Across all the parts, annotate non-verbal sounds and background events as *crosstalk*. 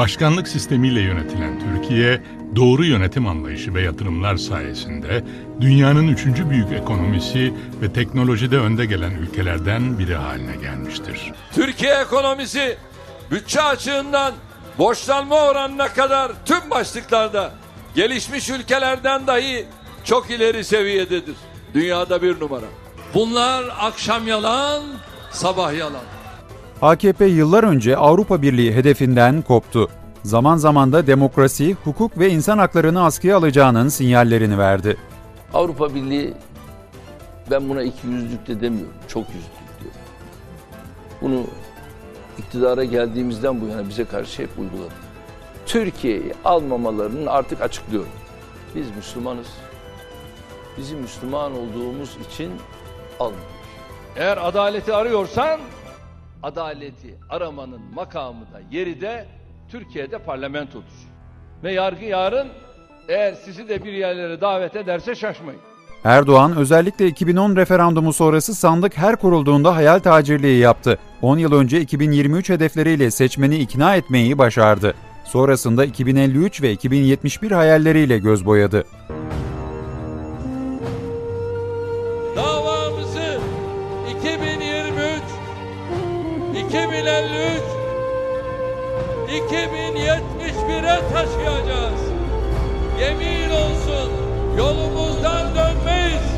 Başkanlık sistemiyle yönetilen Türkiye, doğru yönetim anlayışı ve yatırımlar sayesinde dünyanın üçüncü büyük ekonomisi ve teknolojide önde gelen ülkelerden biri haline gelmiştir. Türkiye ekonomisi bütçe açığından borçlanma oranına kadar tüm başlıklarda gelişmiş ülkelerden dahi çok ileri seviyededir. Dünyada bir numara. Bunlar akşam yalan, sabah yalan. AKP yıllar önce Avrupa Birliği hedefinden koptu. Zaman zaman da demokrasi, hukuk ve insan haklarını askıya alacağının sinyallerini verdi. Avrupa Birliği ben buna iki yüzlük de demiyorum. Çok yüzlük diyorum. Bunu iktidara geldiğimizden bu yana bize karşı hep uyguladı. Türkiye'yi almamalarını artık açıklıyorum. Biz Müslümanız. Bizim Müslüman olduğumuz için almıyoruz. Eğer adaleti arıyorsan adaleti aramanın makamı da yeri de Türkiye'de parlamentodur. Ve yargı yarın eğer sizi de bir yerlere davet ederse şaşmayın. Erdoğan özellikle 2010 referandumu sonrası sandık her kurulduğunda hayal tacirliği yaptı. 10 yıl önce 2023 hedefleriyle seçmeni ikna etmeyi başardı. Sonrasında 2053 ve 2071 hayalleriyle göz boyadı. 2071'e taşıyacağız. Yemin olsun yolumuzdan dönmeyiz.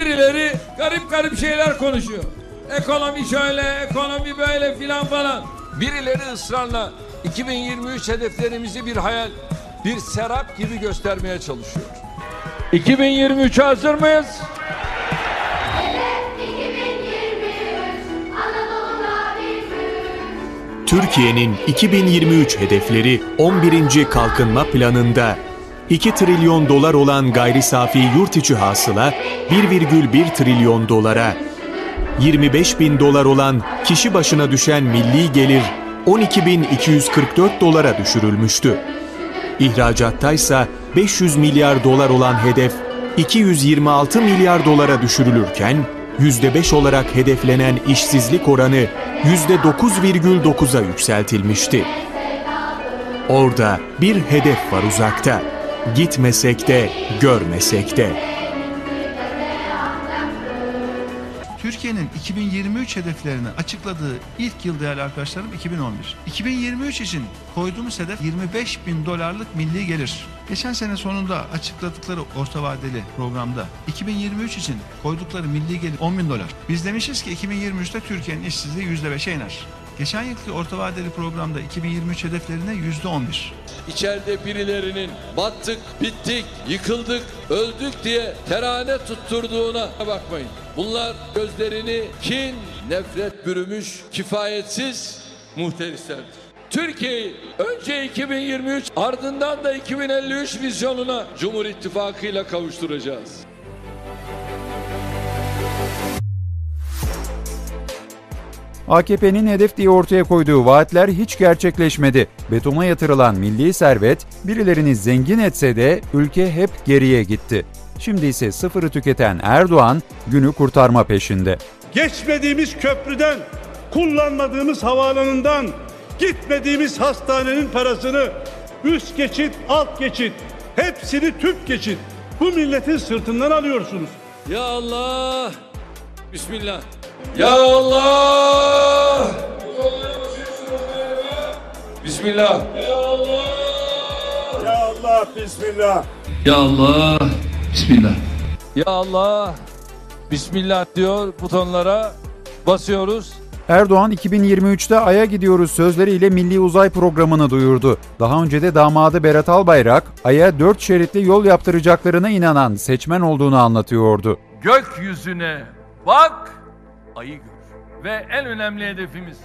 Birileri garip garip şeyler konuşuyor. Ekonomi şöyle, ekonomi böyle filan falan. Birileri ısrarla 2023 hedeflerimizi bir hayal, bir serap gibi göstermeye çalışıyor. 2023'e hazır mıyız? Türkiye'nin 2023 hedefleri 11. kalkınma planında 2 trilyon dolar olan gayri safi yurt içi hasıla 1,1 trilyon dolara, 25 bin dolar olan kişi başına düşen milli gelir 12.244 dolara düşürülmüştü. İhracatta ise 500 milyar dolar olan hedef 226 milyar dolara düşürülürken %5 olarak hedeflenen işsizlik oranı %9,9'a yükseltilmişti. Orada bir hedef var uzakta. Gitmesek de, görmesek de. Türkiye'nin 2023 hedeflerini açıkladığı ilk yıl değerli arkadaşlarım 2011. 2023 için koyduğumuz hedef 25 bin dolarlık milli gelir. Geçen sene sonunda açıkladıkları orta vadeli programda 2023 için koydukları milli gelir 10 bin dolar. Biz demişiz ki 2023'te Türkiye'nin işsizliği %5'e iner. Geçen yılki orta vadeli programda 2023 hedeflerine %11. İçeride birilerinin battık, bittik, yıkıldık, öldük diye terane tutturduğuna bakmayın. Bunlar gözlerini kin, nefret bürümüş, kifayetsiz muhterislerdir. Türkiye'yi önce 2023 ardından da 2053 vizyonuna Cumhur İttifakı ile kavuşturacağız. AKP'nin hedef diye ortaya koyduğu vaatler hiç gerçekleşmedi. Betona yatırılan milli servet birilerini zengin etse de ülke hep geriye gitti. Şimdi ise sıfırı tüketen Erdoğan günü kurtarma peşinde. Geçmediğimiz köprüden, kullanmadığımız havaalanından, gitmediğimiz hastanenin parasını üst geçit, alt geçit, hepsini tüp geçit bu milletin sırtından alıyorsunuz. Ya Allah! Bismillah. Ya Allah! Bismillah. Ya Allah! Ya Allah, Bismillah. Ya Allah! Bismillah. Ya Allah! Bismillah diyor butonlara basıyoruz. Erdoğan 2023'te Ay'a gidiyoruz sözleriyle Milli Uzay Programı'nı duyurdu. Daha önce de damadı Berat Albayrak, Ay'a 4 şeritli yol yaptıracaklarına inanan seçmen olduğunu anlatıyordu. Gökyüzüne bak, ayı gör. Ve en önemli hedefimiz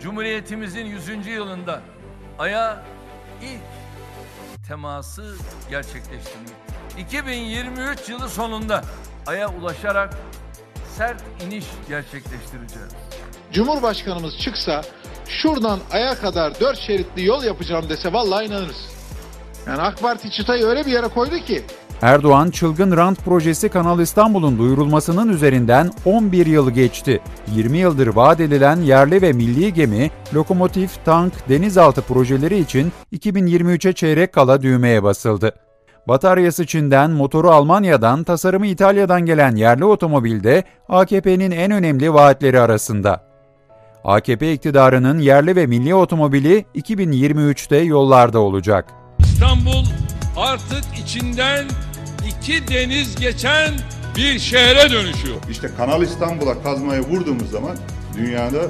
Cumhuriyetimizin 100. yılında Ay'a ilk teması gerçekleştirmek. 2023 yılı sonunda Ay'a ulaşarak sert iniş gerçekleştireceğiz. Cumhurbaşkanımız çıksa şuradan aya kadar dört şeritli yol yapacağım dese vallahi inanırız. Yani AK Parti çıtayı öyle bir yere koydu ki Erdoğan çılgın rant projesi Kanal İstanbul'un duyurulmasının üzerinden 11 yıl geçti. 20 yıldır vaat edilen yerli ve milli gemi, lokomotif, tank, denizaltı projeleri için 2023'e çeyrek kala düğmeye basıldı. Bataryası Çin'den, motoru Almanya'dan, tasarımı İtalya'dan gelen yerli otomobilde AKP'nin en önemli vaatleri arasında. AKP iktidarının yerli ve milli otomobili 2023'te yollarda olacak. İstanbul artık içinden iki deniz geçen bir şehre dönüşüyor. İşte Kanal İstanbul'a kazmayı vurduğumuz zaman dünyada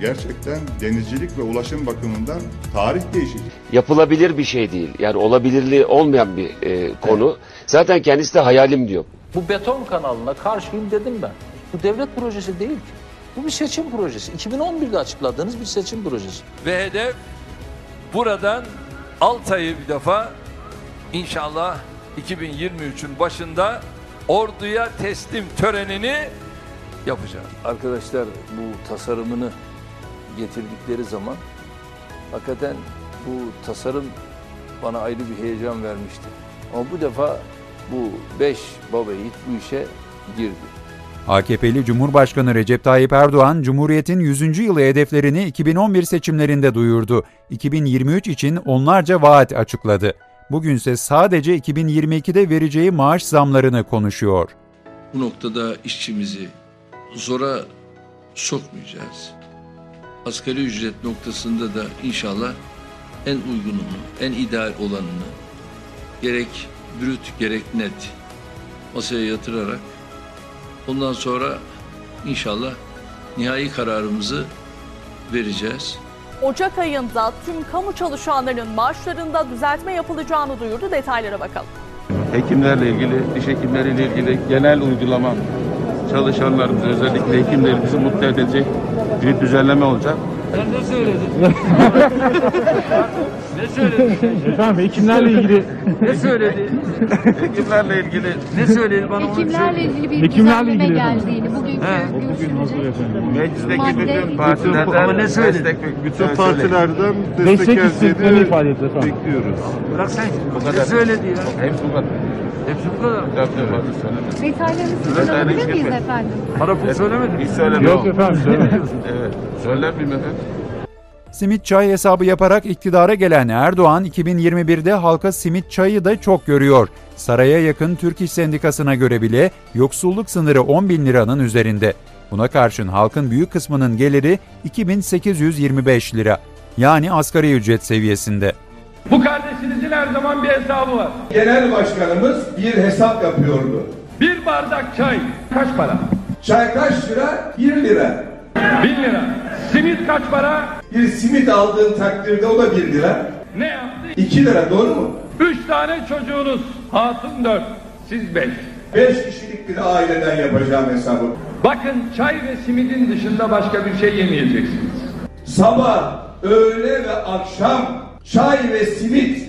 gerçekten denizcilik ve ulaşım bakımından tarih değişecek. yapılabilir bir şey değil. Yani olabilirliği olmayan bir e, konu. Zaten kendisi de hayalim diyor. Bu beton kanalına karşıyım dedim ben. Bu devlet projesi değil ki. Bu bir seçim projesi. 2011'de açıkladığınız bir seçim projesi. Ve hedef buradan Altay'ı bir defa inşallah 2023'ün başında orduya teslim törenini yapacağız. Arkadaşlar bu tasarımını getirdikleri zaman hakikaten bu tasarım bana ayrı bir heyecan vermişti. Ama bu defa bu beş baba yiğit bu işe girdi. AKP'li Cumhurbaşkanı Recep Tayyip Erdoğan, Cumhuriyet'in 100. yılı hedeflerini 2011 seçimlerinde duyurdu. 2023 için onlarca vaat açıkladı. Bugünse sadece 2022'de vereceği maaş zamlarını konuşuyor. Bu noktada işçimizi zora sokmayacağız. Asgari ücret noktasında da inşallah en uygununu, en ideal olanını gerek brüt gerek net masaya yatırarak ondan sonra inşallah nihai kararımızı vereceğiz. Ocak ayında tüm kamu çalışanlarının maaşlarında düzeltme yapılacağını duyurdu. Detaylara bakalım. Hekimlerle ilgili, diş hekimleriyle ilgili genel uygulama çalışanlarımız özellikle hekimlerimizi mutlu edecek bir düzenleme olacak. *laughs* Efendim hekimlerle ilgili Ne söyledi? hekimlerle ilgili Ne söyledi bana Hekimlerle ilgili bir Hekimlerle düzenleme ilgili geldiğini bugünkü görüşümüzde meclisteki Madde- bütün partilerden Ama ne söyledi? destek, bütün partilerden destek istediklerini ifade etti efendim. Bekliyoruz. Bırak sen. Bu kadar. Ne söyledi ya? Hepsi bu kadar. Hepsi bu kadar. mı? Tabii tabii fazla söylemedim. Detaylarını sizden alabilir miyiz efendim? Para pul söylemedi. Hiç söyleme. Yok efendim söylemedim. evet. Söyler miyim efendim? Simit çay hesabı yaparak iktidara gelen Erdoğan 2021'de halka simit çayı da çok görüyor. Saraya yakın Türk İş Sendikası'na göre bile yoksulluk sınırı 10 bin liranın üzerinde. Buna karşın halkın büyük kısmının geliri 2825 lira. Yani asgari ücret seviyesinde. Bu kardeşinizin her zaman bir hesabı var. Genel başkanımız bir hesap yapıyordu. Bir bardak çay kaç para? Çay kaç lira? 1 lira. 1000 lira. Simit kaç para? Bir simit aldığın takdirde o da 1 lira. Ne yaptı? 2 lira doğru mu? 3 tane çocuğunuz. Hatun 4. Siz 5. 5 kişilik bir aileden yapacağım hesabı. Bakın çay ve simidin dışında başka bir şey yemeyeceksiniz. Sabah, öğle ve akşam çay ve simit.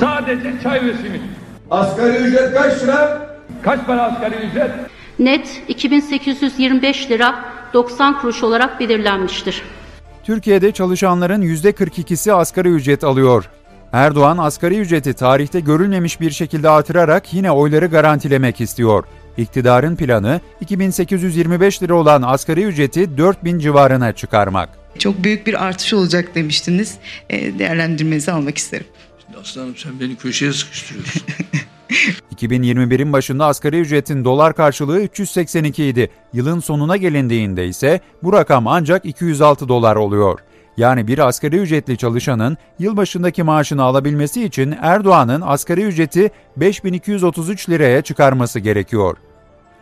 Sadece çay ve simit. Asgari ücret kaç lira? Kaç para asgari ücret? Net 2825 lira 90 kuruş olarak belirlenmiştir. Türkiye'de çalışanların %42'si asgari ücret alıyor. Erdoğan asgari ücreti tarihte görülmemiş bir şekilde artırarak yine oyları garantilemek istiyor. İktidarın planı 2825 lira olan asgari ücreti 4000 civarına çıkarmak. Çok büyük bir artış olacak demiştiniz. Değerlendirmenizi almak isterim. Aslanım sen beni köşeye sıkıştırıyorsun. *laughs* 2021'in başında asgari ücretin dolar karşılığı 382 idi. Yılın sonuna gelindiğinde ise bu rakam ancak 206 dolar oluyor. Yani bir asgari ücretli çalışanın yılbaşındaki maaşını alabilmesi için Erdoğan'ın asgari ücreti 5233 liraya çıkarması gerekiyor.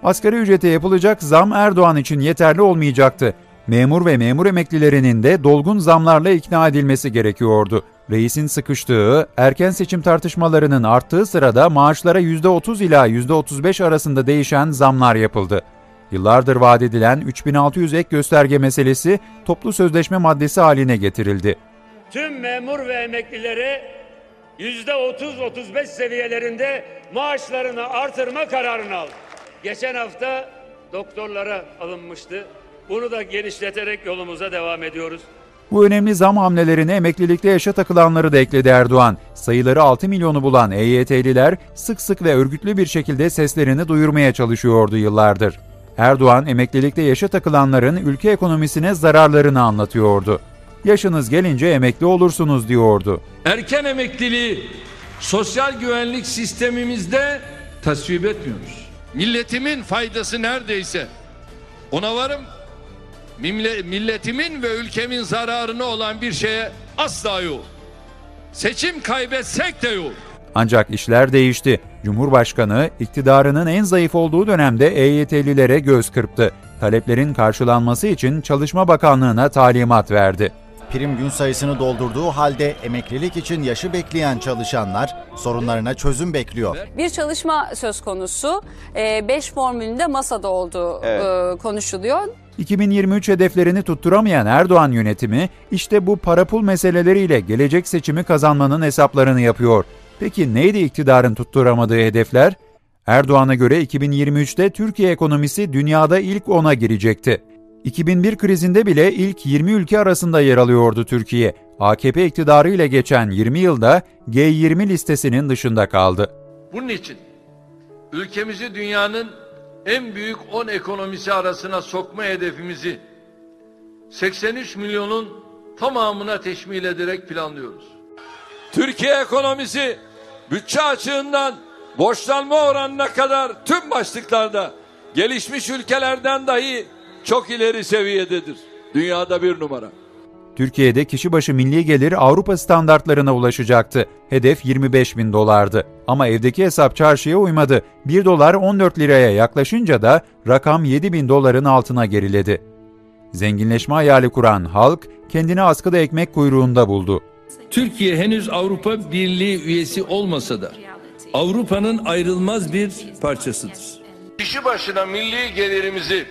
Asgari ücrete yapılacak zam Erdoğan için yeterli olmayacaktı. Memur ve memur emeklilerinin de dolgun zamlarla ikna edilmesi gerekiyordu. Reisin sıkıştığı, erken seçim tartışmalarının arttığı sırada maaşlara %30 ila %35 arasında değişen zamlar yapıldı. Yıllardır vaat edilen 3600 ek gösterge meselesi toplu sözleşme maddesi haline getirildi. Tüm memur ve emeklileri %30-35 seviyelerinde maaşlarını artırma kararını aldı. Geçen hafta doktorlara alınmıştı. Bunu da genişleterek yolumuza devam ediyoruz. Bu önemli zam hamlelerine emeklilikte yaşa takılanları da ekledi Erdoğan. Sayıları 6 milyonu bulan EYT'liler sık sık ve örgütlü bir şekilde seslerini duyurmaya çalışıyordu yıllardır. Erdoğan emeklilikte yaşa takılanların ülke ekonomisine zararlarını anlatıyordu. Yaşınız gelince emekli olursunuz diyordu. Erken emekliliği sosyal güvenlik sistemimizde tasvip etmiyoruz. Milletimin faydası neredeyse ona varım. Mille- Milletimin ve ülkemin zararına olan bir şeye asla yok. Seçim kaybetsek de yok. Ancak işler değişti. Cumhurbaşkanı iktidarının en zayıf olduğu dönemde EYT'lilere göz kırptı. Taleplerin karşılanması için Çalışma Bakanlığı'na talimat verdi. Prim gün sayısını doldurduğu halde emeklilik için yaşı bekleyen çalışanlar sorunlarına çözüm bekliyor. Bir çalışma söz konusu. 5 formülünde masada olduğu e, konuşuluyor. 2023 hedeflerini tutturamayan Erdoğan yönetimi işte bu para pul meseleleriyle gelecek seçimi kazanmanın hesaplarını yapıyor. Peki neydi iktidarın tutturamadığı hedefler? Erdoğan'a göre 2023'te Türkiye ekonomisi dünyada ilk 10'a girecekti. 2001 krizinde bile ilk 20 ülke arasında yer alıyordu Türkiye. AKP iktidarı ile geçen 20 yılda G20 listesinin dışında kaldı. Bunun için ülkemizi dünyanın en büyük 10 ekonomisi arasına sokma hedefimizi 83 milyonun tamamına teşmil ederek planlıyoruz. Türkiye ekonomisi bütçe açığından borçlanma oranına kadar tüm başlıklarda gelişmiş ülkelerden dahi çok ileri seviyededir. Dünyada bir numara. Türkiye'de kişi başı milli gelir Avrupa standartlarına ulaşacaktı. Hedef 25 bin dolardı. Ama evdeki hesap çarşıya uymadı. 1 dolar 14 liraya yaklaşınca da rakam 7 bin doların altına geriledi. Zenginleşme hayali kuran halk kendini askıda ekmek kuyruğunda buldu. Türkiye henüz Avrupa Birliği üyesi olmasa da Avrupa'nın ayrılmaz bir parçasıdır. Kişi başına milli gelirimizi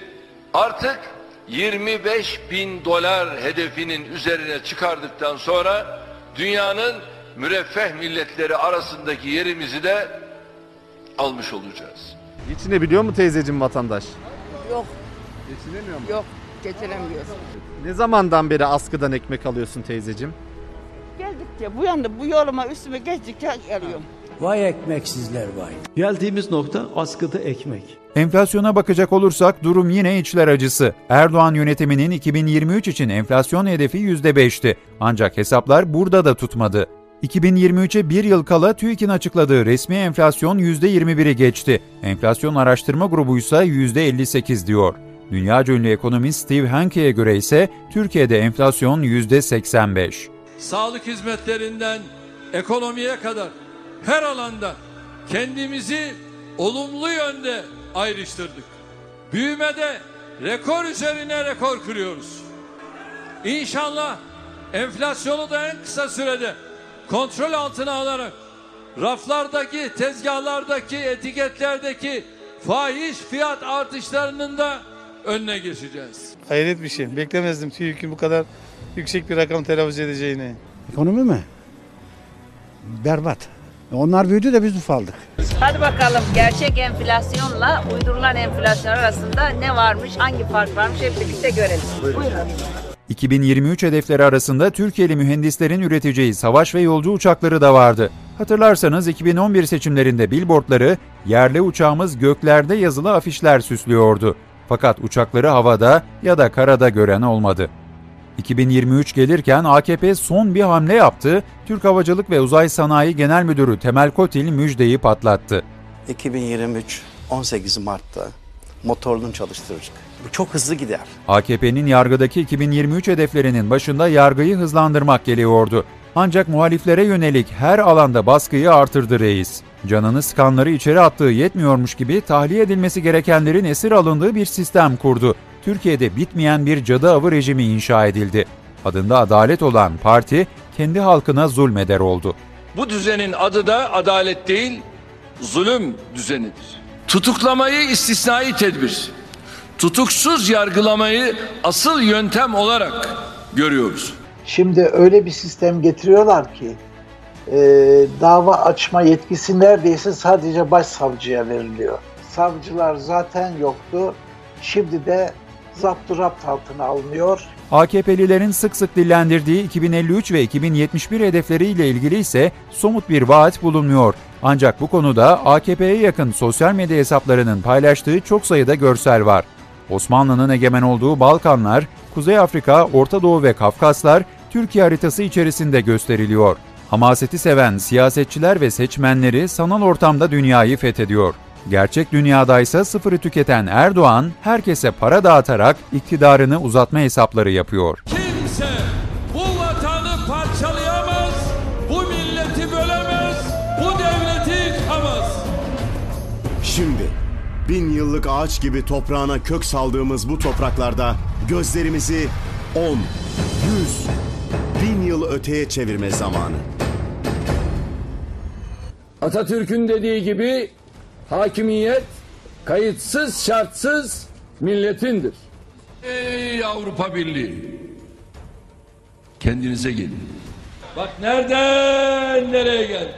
artık 25 bin dolar hedefinin üzerine çıkardıktan sonra dünyanın müreffeh milletleri arasındaki yerimizi de almış olacağız. Geçinebiliyor mu teyzeciğim vatandaş? Yok, Geçinemiyor mu? yok. Getiremiyor. Ne zamandan beri askıdan ekmek alıyorsun teyzeciğim? Geldikçe bu yanda bu yoluma üstüme geçtikçe geliyorum. Vay ekmeksizler vay. Geldiğimiz nokta askıda ekmek. Enflasyona bakacak olursak durum yine içler acısı. Erdoğan yönetiminin 2023 için enflasyon hedefi %5'ti. Ancak hesaplar burada da tutmadı. 2023'e bir yıl kala TÜİK'in açıkladığı resmi enflasyon %21'i geçti. Enflasyon araştırma grubu ise %58 diyor. Dünyaca ünlü ekonomist Steve Hanke'ye göre ise Türkiye'de enflasyon %85. Sağlık hizmetlerinden ekonomiye kadar her alanda kendimizi olumlu yönde ayrıştırdık. Büyümede rekor üzerine rekor kırıyoruz. İnşallah enflasyonu da en kısa sürede kontrol altına alarak raflardaki, tezgahlardaki, etiketlerdeki fahiş fiyat artışlarının da önüne geçeceğiz. Hayret bir şey. Beklemezdim TÜİK'in bu kadar yüksek bir rakam telaffuz edeceğini. Ekonomi mi? Berbat. Onlar büyüdü de biz ufaldık. Hadi bakalım gerçek enflasyonla uydurulan enflasyon arasında ne varmış, hangi fark varmış hep birlikte görelim. Buyurun. 2023 hedefleri arasında Türkiye'li mühendislerin üreteceği savaş ve yolcu uçakları da vardı. Hatırlarsanız 2011 seçimlerinde billboardları yerli uçağımız göklerde yazılı afişler süslüyordu. Fakat uçakları havada ya da karada gören olmadı. 2023 gelirken AKP son bir hamle yaptı. Türk Havacılık ve Uzay Sanayi Genel Müdürü Temel Kotil müjdeyi patlattı. 2023 18 Mart'ta motorunu çalıştıracak. Bu çok hızlı gider. AKP'nin yargıdaki 2023 hedeflerinin başında yargıyı hızlandırmak geliyordu. Ancak muhaliflere yönelik her alanda baskıyı artırdı reis. Canını sıkanları içeri attığı yetmiyormuş gibi tahliye edilmesi gerekenlerin esir alındığı bir sistem kurdu. Türkiye'de bitmeyen bir cadı avı rejimi inşa edildi. Adında adalet olan parti kendi halkına zulmeder oldu. Bu düzenin adı da adalet değil, zulüm düzenidir. Tutuklamayı istisnai tedbir, tutuksuz yargılamayı asıl yöntem olarak görüyoruz. Şimdi öyle bir sistem getiriyorlar ki e, dava açma yetkisi neredeyse sadece başsavcıya veriliyor. Savcılar zaten yoktu. Şimdi de zapturapt altına alınıyor. AKP'lilerin sık sık dillendirdiği 2053 ve 2071 hedefleriyle ilgili ise somut bir vaat bulunmuyor. Ancak bu konuda AKP'ye yakın sosyal medya hesaplarının paylaştığı çok sayıda görsel var. Osmanlı'nın egemen olduğu Balkanlar, Kuzey Afrika, Orta Doğu ve Kafkaslar Türkiye haritası içerisinde gösteriliyor. Hamaseti seven siyasetçiler ve seçmenleri sanal ortamda dünyayı fethediyor. Gerçek dünyadaysa sıfırı tüketen Erdoğan, herkese para dağıtarak iktidarını uzatma hesapları yapıyor. Kimse bu vatanı parçalayamaz, bu milleti bölemez, bu devleti yıkamaz. Şimdi bin yıllık ağaç gibi toprağına kök saldığımız bu topraklarda gözlerimizi 10, 100, bin yıl öteye çevirme zamanı. Atatürk'ün dediği gibi hakimiyet kayıtsız şartsız milletindir. Ey Avrupa Birliği! Kendinize gelin. Bak nereden nereye geldik?